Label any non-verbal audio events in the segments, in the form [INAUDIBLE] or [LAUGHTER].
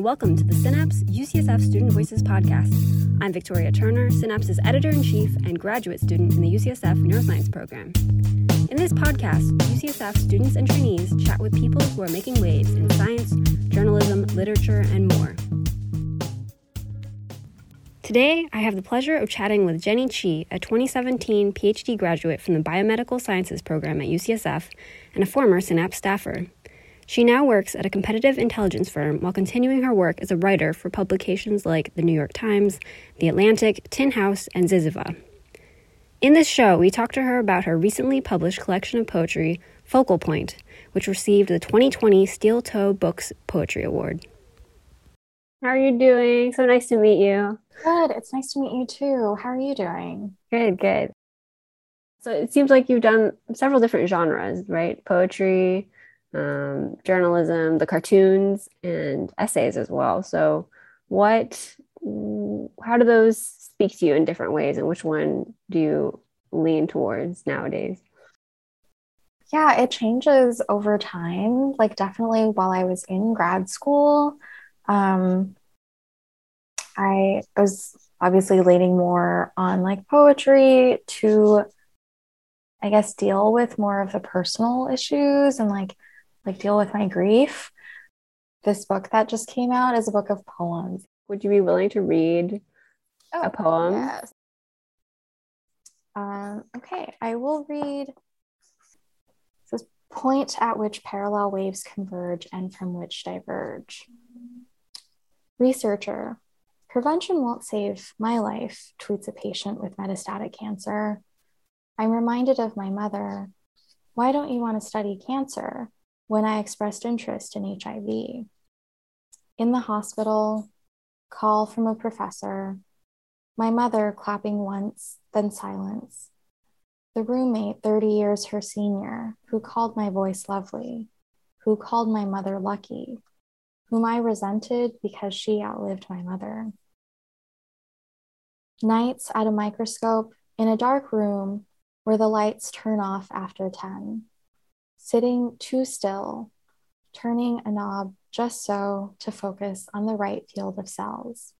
and welcome to the Synapse UCSF Student Voices podcast. I'm Victoria Turner, Synapse's editor in chief and graduate student in the UCSF Neuroscience program. In this podcast, UCSF students and trainees chat with people who are making waves in science, journalism, literature, and more. Today, I have the pleasure of chatting with Jenny Qi, a 2017 PhD graduate from the Biomedical Sciences program at UCSF and a former Synapse staffer. She now works at a competitive intelligence firm while continuing her work as a writer for publications like The New York Times, The Atlantic, Tin House, and ZYZZYVA. In this show, we talk to her about her recently published collection of poetry, Focal Point, which received the 2020 Steel Toe Books Poetry Award. How are you doing? So nice to meet you. Good. It's nice to meet you too. How are you doing? Good, good. So it seems like you've done several different genres, right? Poetry, um, journalism, the cartoons, and essays as well. So, what, how do those speak to you in different ways, and which one do you lean towards nowadays? Yeah, it changes over time. Like, definitely while I was in grad school, um, I was obviously leaning more on like poetry to, I guess, deal with more of the personal issues and like like deal with my grief. This book that just came out is a book of poems. Would you be willing to read oh, a poem? Yes. Um, okay, I will read this point at which parallel waves converge and from which diverge. Researcher, prevention won't save my life, tweets a patient with metastatic cancer. I'm reminded of my mother. Why don't you want to study cancer? When I expressed interest in HIV. In the hospital, call from a professor, my mother clapping once, then silence. The roommate, 30 years her senior, who called my voice lovely, who called my mother lucky, whom I resented because she outlived my mother. Nights at a microscope in a dark room where the lights turn off after 10 sitting too still, turning a knob just so to focus on the right field of cells.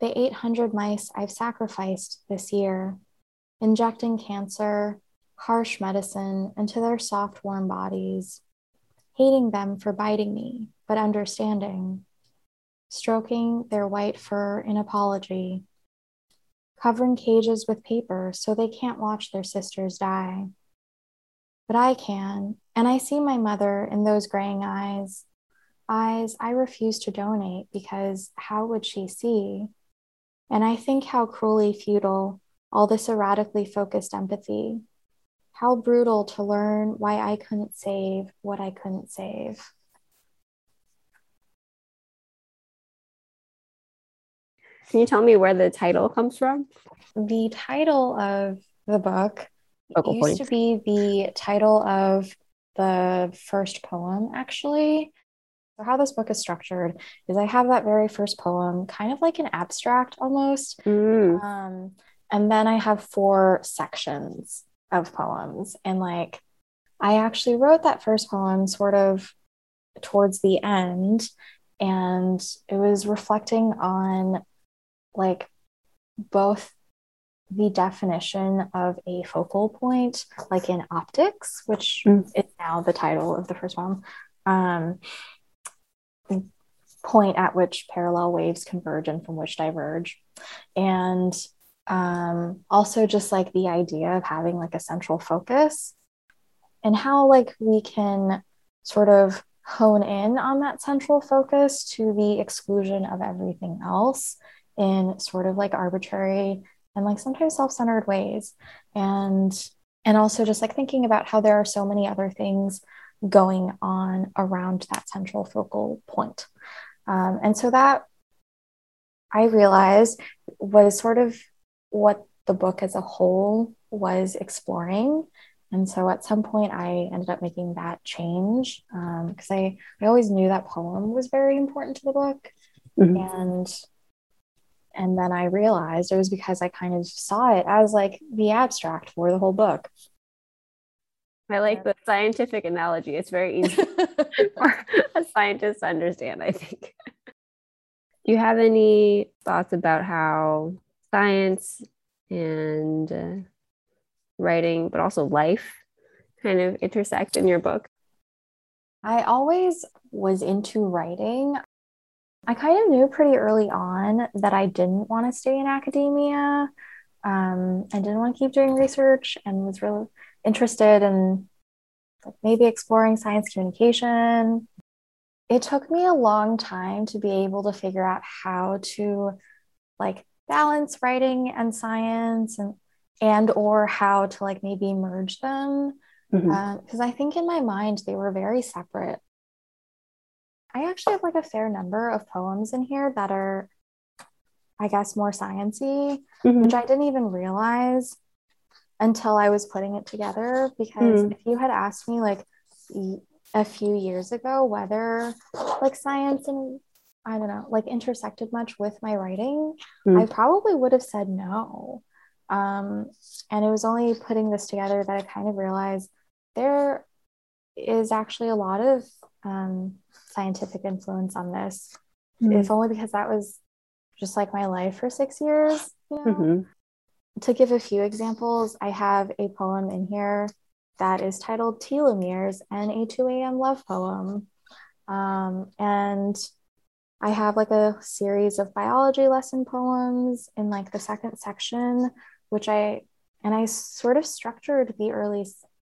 The 800 mice I've sacrificed this year, injecting cancer, harsh medicine into their soft, warm bodies, hating them for biting me, but understanding, stroking their white fur in apology, covering cages with paper so they can't watch their sisters die but I can. And I see my mother in those graying eyes, eyes I refuse to donate because how would she see? And I think how cruelly futile all this erratically focused empathy. How brutal to learn why I couldn't save what I couldn't save. Can you tell me where the title comes from? The title of the book Focal it used to be the title of the first poem, actually. So, how this book is structured is I have that very first poem, kind of like an abstract almost. Mm. Um, and then I have four sections of poems. And like, I actually wrote that first poem sort of towards the end. And it was reflecting on like both the definition of a focal point, like in optics, which mm. is now the title of the first one, um, point at which parallel waves converge and from which diverge. And um, also just like the idea of having like a central focus and how like we can sort of hone in on that central focus to the exclusion of everything else in sort of like arbitrary and like sometimes self-centered ways. And and also just like thinking about how there are so many other things going on around that central focal point. Um, and so that i realized was sort of what the book as a whole was exploring. And so at some point i ended up making that change because um, I, I always knew that poem was very important to the book. Mm-hmm. and and then I realized it was because I kind of saw it as like the abstract for the whole book. I like the scientific analogy. It's very easy [LAUGHS] for a scientist to understand, I think. Do you have any thoughts about how science and uh, writing, but also life, kind of intersect in your book? I always was into writing. I kind of knew pretty early on that I didn't want to stay in academia. Um, I didn't want to keep doing research and was really interested in maybe exploring science communication. It took me a long time to be able to figure out how to like balance writing and science and and or how to like maybe merge them because mm-hmm. uh, I think in my mind they were very separate. I actually have like a fair number of poems in here that are, I guess, more sciency, mm-hmm. which I didn't even realize until I was putting it together. Because mm. if you had asked me like a few years ago whether like science and I don't know, like intersected much with my writing, mm. I probably would have said no. Um, and it was only putting this together that I kind of realized there is actually a lot of um, scientific influence on this, mm. if only because that was just like my life for six years. You know? mm-hmm. To give a few examples, I have a poem in here that is titled Telomeres and a 2 a.m. love poem. Um, and I have like a series of biology lesson poems in like the second section, which I and I sort of structured the early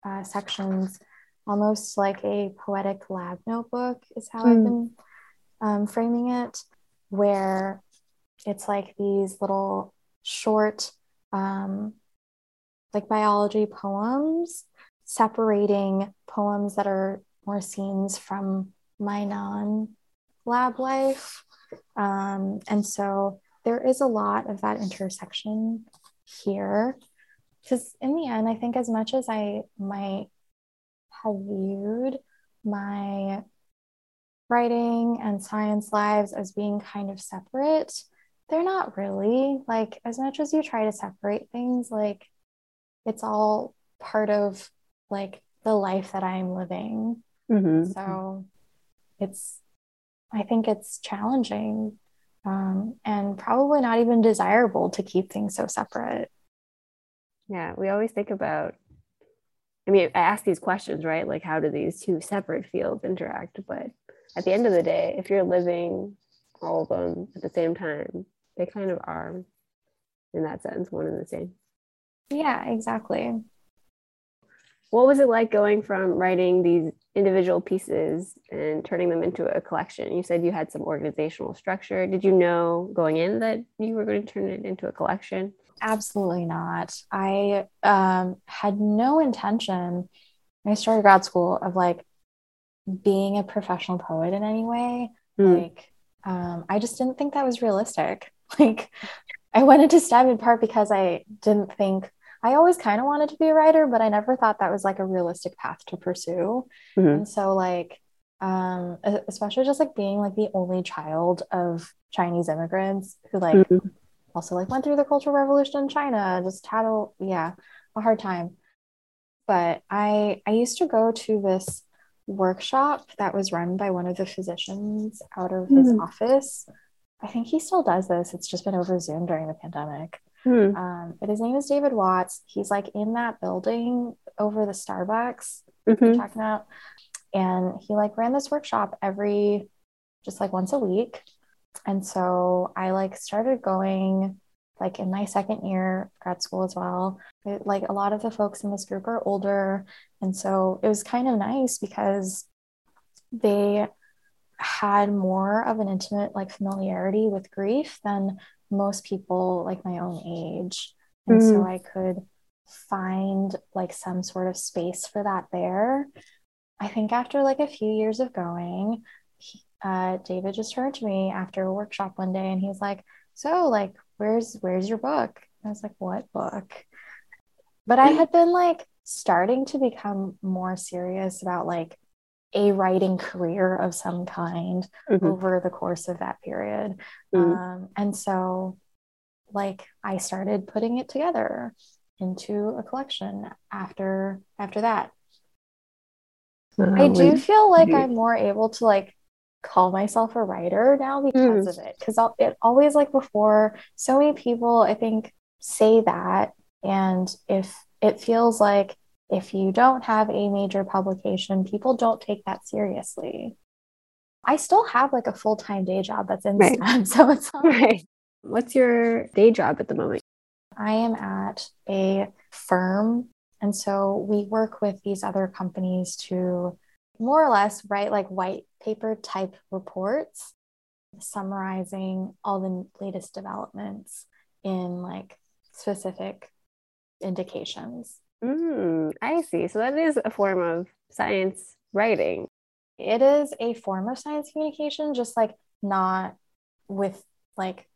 uh, sections almost like a poetic lab notebook, is how mm. I've hmm. been um, framing it, where it's like these little short, um, like biology poems, separating poems that are more scenes from my non lab life. Um, and so there is a lot of that intersection here. Because in the end, I think as much as I might have viewed my writing and science lives as being kind of separate, they're not really. Like, as much as you try to separate things, like, it's all part of like the life that I'm living. Mm-hmm. So it's I think it's challenging um, and probably not even desirable to keep things so separate. Yeah, we always think about. I mean, I ask these questions, right? Like, how do these two separate fields interact? But at the end of the day, if you're living all of them at the same time, they kind of are, in that sense, one and the same. Yeah, exactly. What was it like going from writing these individual pieces and turning them into a collection? You said you had some organizational structure. Did you know going in that you were going to turn it into a collection? Absolutely not. I um, had no intention when I started grad school of like being a professional poet in any way. Mm. Like, um, I just didn't think that was realistic. [LAUGHS] Like, I went into STEM in part because I didn't think I always kind of wanted to be a writer, but I never thought that was like a realistic path to pursue. Mm-hmm. And so, like, um, especially just like being like the only child of Chinese immigrants who like mm-hmm. Also like went through the Cultural Revolution in China, just had a yeah a hard time. But I I used to go to this workshop that was run by one of the physicians out of his mm-hmm. office. I think he still does this. It's just been over Zoom during the pandemic. Hmm. Um, but his name is David Watts. He's like in that building over the Starbucks mm-hmm. talking about. And he like ran this workshop every just like once a week. And so I like started going like in my second year grad school as well. It, like a lot of the folks in this group are older. And so it was kind of nice because they had more of an intimate like familiarity with grief than most people like my own age. And mm. so I could find like some sort of space for that there. I think after like a few years of going, uh, David just turned to me after a workshop one day and he's like, "So, like, where's where's your book?" I was like, "What book?" But I had been like starting to become more serious about like a writing career of some kind mm-hmm. over the course of that period. Mm-hmm. Um, and so, like, I started putting it together into a collection after after that. I do feel like I'm more able to like call myself a writer now because mm. of it. Because it always, like before, so many people, I think, say that. And if it feels like if you don't have a major publication, people don't take that seriously. I still have like a full time day job that's in right. STEM, [LAUGHS] so it's right. What's your day job at the moment? I am at a firm. And so we work with these other companies to more or less write like white paper type reports summarizing all the latest developments in like specific indications. Mm, I see. So that is a form of science writing. It is a form of science communication, just like not with like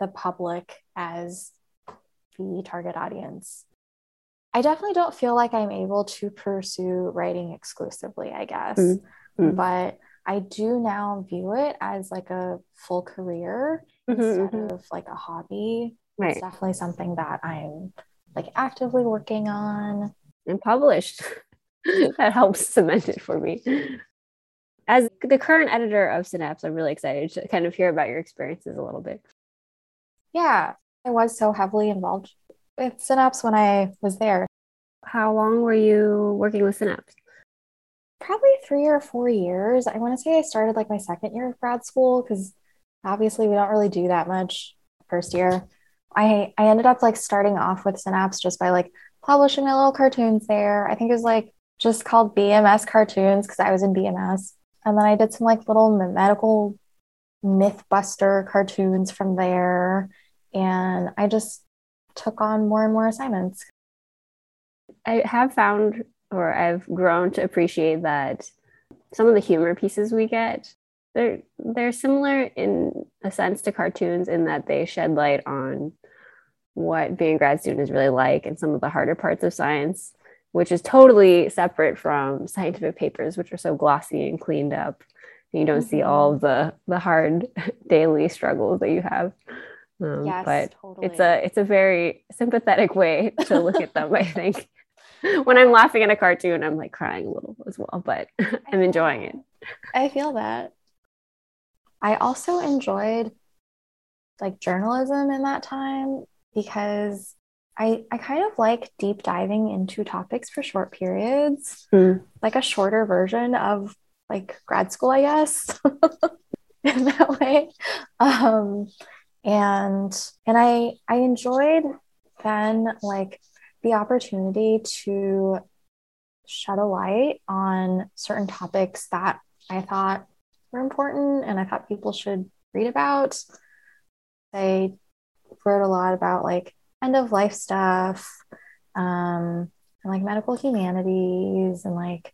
the public as the target audience. I definitely don't feel like I'm able to pursue writing exclusively, I guess. Mm-hmm. But I do now view it as like a full career mm-hmm, instead mm-hmm. of like a hobby. Right. It's definitely something that I'm like actively working on. And published. [LAUGHS] that helps cement it for me. As the current editor of Synapse, I'm really excited to kind of hear about your experiences a little bit. Yeah, I was so heavily involved with Synapse when I was there. How long were you working with Synapse? Probably three or four years. I want to say I started like my second year of grad school because obviously we don't really do that much first year. I I ended up like starting off with Synapse just by like publishing my little cartoons there. I think it was like just called BMS cartoons because I was in BMS. And then I did some like little medical mythbuster cartoons from there. And I just took on more and more assignments. I have found, or I've grown to appreciate that some of the humor pieces we get, they're they're similar in a sense to cartoons in that they shed light on what being a grad student is really like and some of the harder parts of science, which is totally separate from scientific papers, which are so glossy and cleaned up. And you don't mm-hmm. see all the the hard [LAUGHS] daily struggles that you have. Um, yes, but totally. it's a it's a very sympathetic way to look at them. I think [LAUGHS] when I'm laughing at a cartoon, I'm like crying a little as well, but [LAUGHS] I'm enjoying it. I feel that. I also enjoyed like journalism in that time because I I kind of like deep diving into topics for short periods, mm. like a shorter version of like grad school, I guess, [LAUGHS] in that way. Um, and and i i enjoyed then like the opportunity to shed a light on certain topics that i thought were important and i thought people should read about i wrote a lot about like end of life stuff um and like medical humanities and like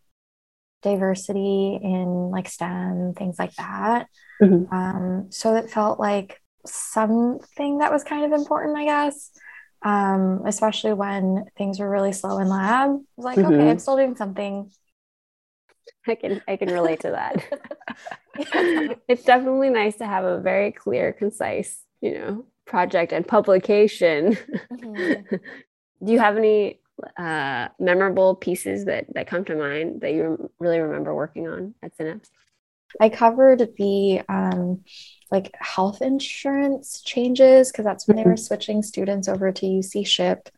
diversity in like STEM, things like that. Mm-hmm. Um, so it felt like something that was kind of important, I guess. Um, especially when things were really slow in lab. I was like, mm-hmm. okay, I'm still doing something. I can I can relate to that. [LAUGHS] [LAUGHS] it's definitely nice to have a very clear, concise, you know, project and publication. Mm-hmm. [LAUGHS] Do you have any uh, memorable pieces that that come to mind that you really remember working on at Synapse? I covered the um, like health insurance changes because that's when they were mm-hmm. switching students over to UC Ship.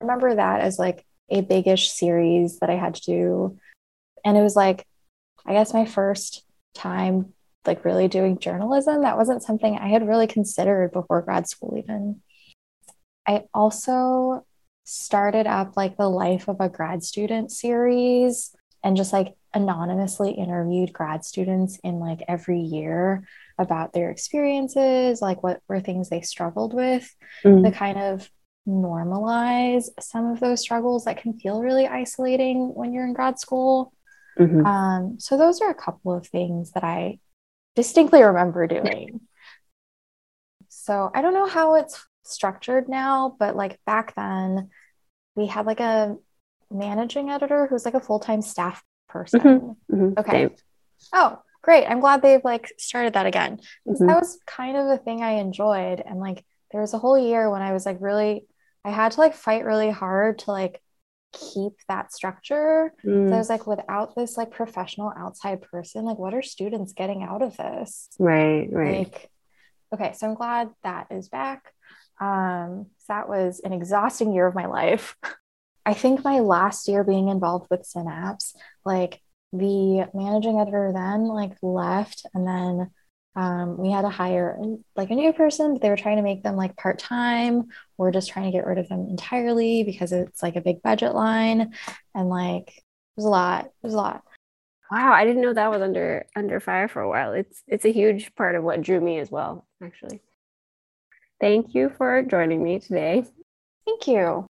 I remember that as like a bigish series that I had to do. And it was like, I guess my first time like really doing journalism. That wasn't something I had really considered before grad school, even. I also started up like the life of a grad student series and just like anonymously interviewed grad students in like every year about their experiences, like what were things they struggled with, mm. to kind of normalize some of those struggles that can feel really isolating when you're in grad school. Mm-hmm. Um, so, those are a couple of things that I distinctly remember doing. So, I don't know how it's structured now, but like back then, we had like a managing editor who's like a full time staff person. Mm-hmm. Mm-hmm. Okay. Same. Oh, great. I'm glad they've like started that again. Mm-hmm. That was kind of the thing I enjoyed. And like there was a whole year when I was like really, I had to like fight really hard to like keep that structure. Mm. So I was like, without this like professional outside person, like what are students getting out of this? Right, right. Like, okay, so I'm glad that is back. Um, that was an exhausting year of my life. [LAUGHS] I think my last year being involved with Synapse, like the managing editor then like left and then um, we had to hire like a new person, but they were trying to make them like part time We're just trying to get rid of them entirely because it's like a big budget line. And like it was a lot. It was a lot. Wow, I didn't know that was under under fire for a while. It's it's a huge part of what drew me as well, actually. Thank you for joining me today. Thank you.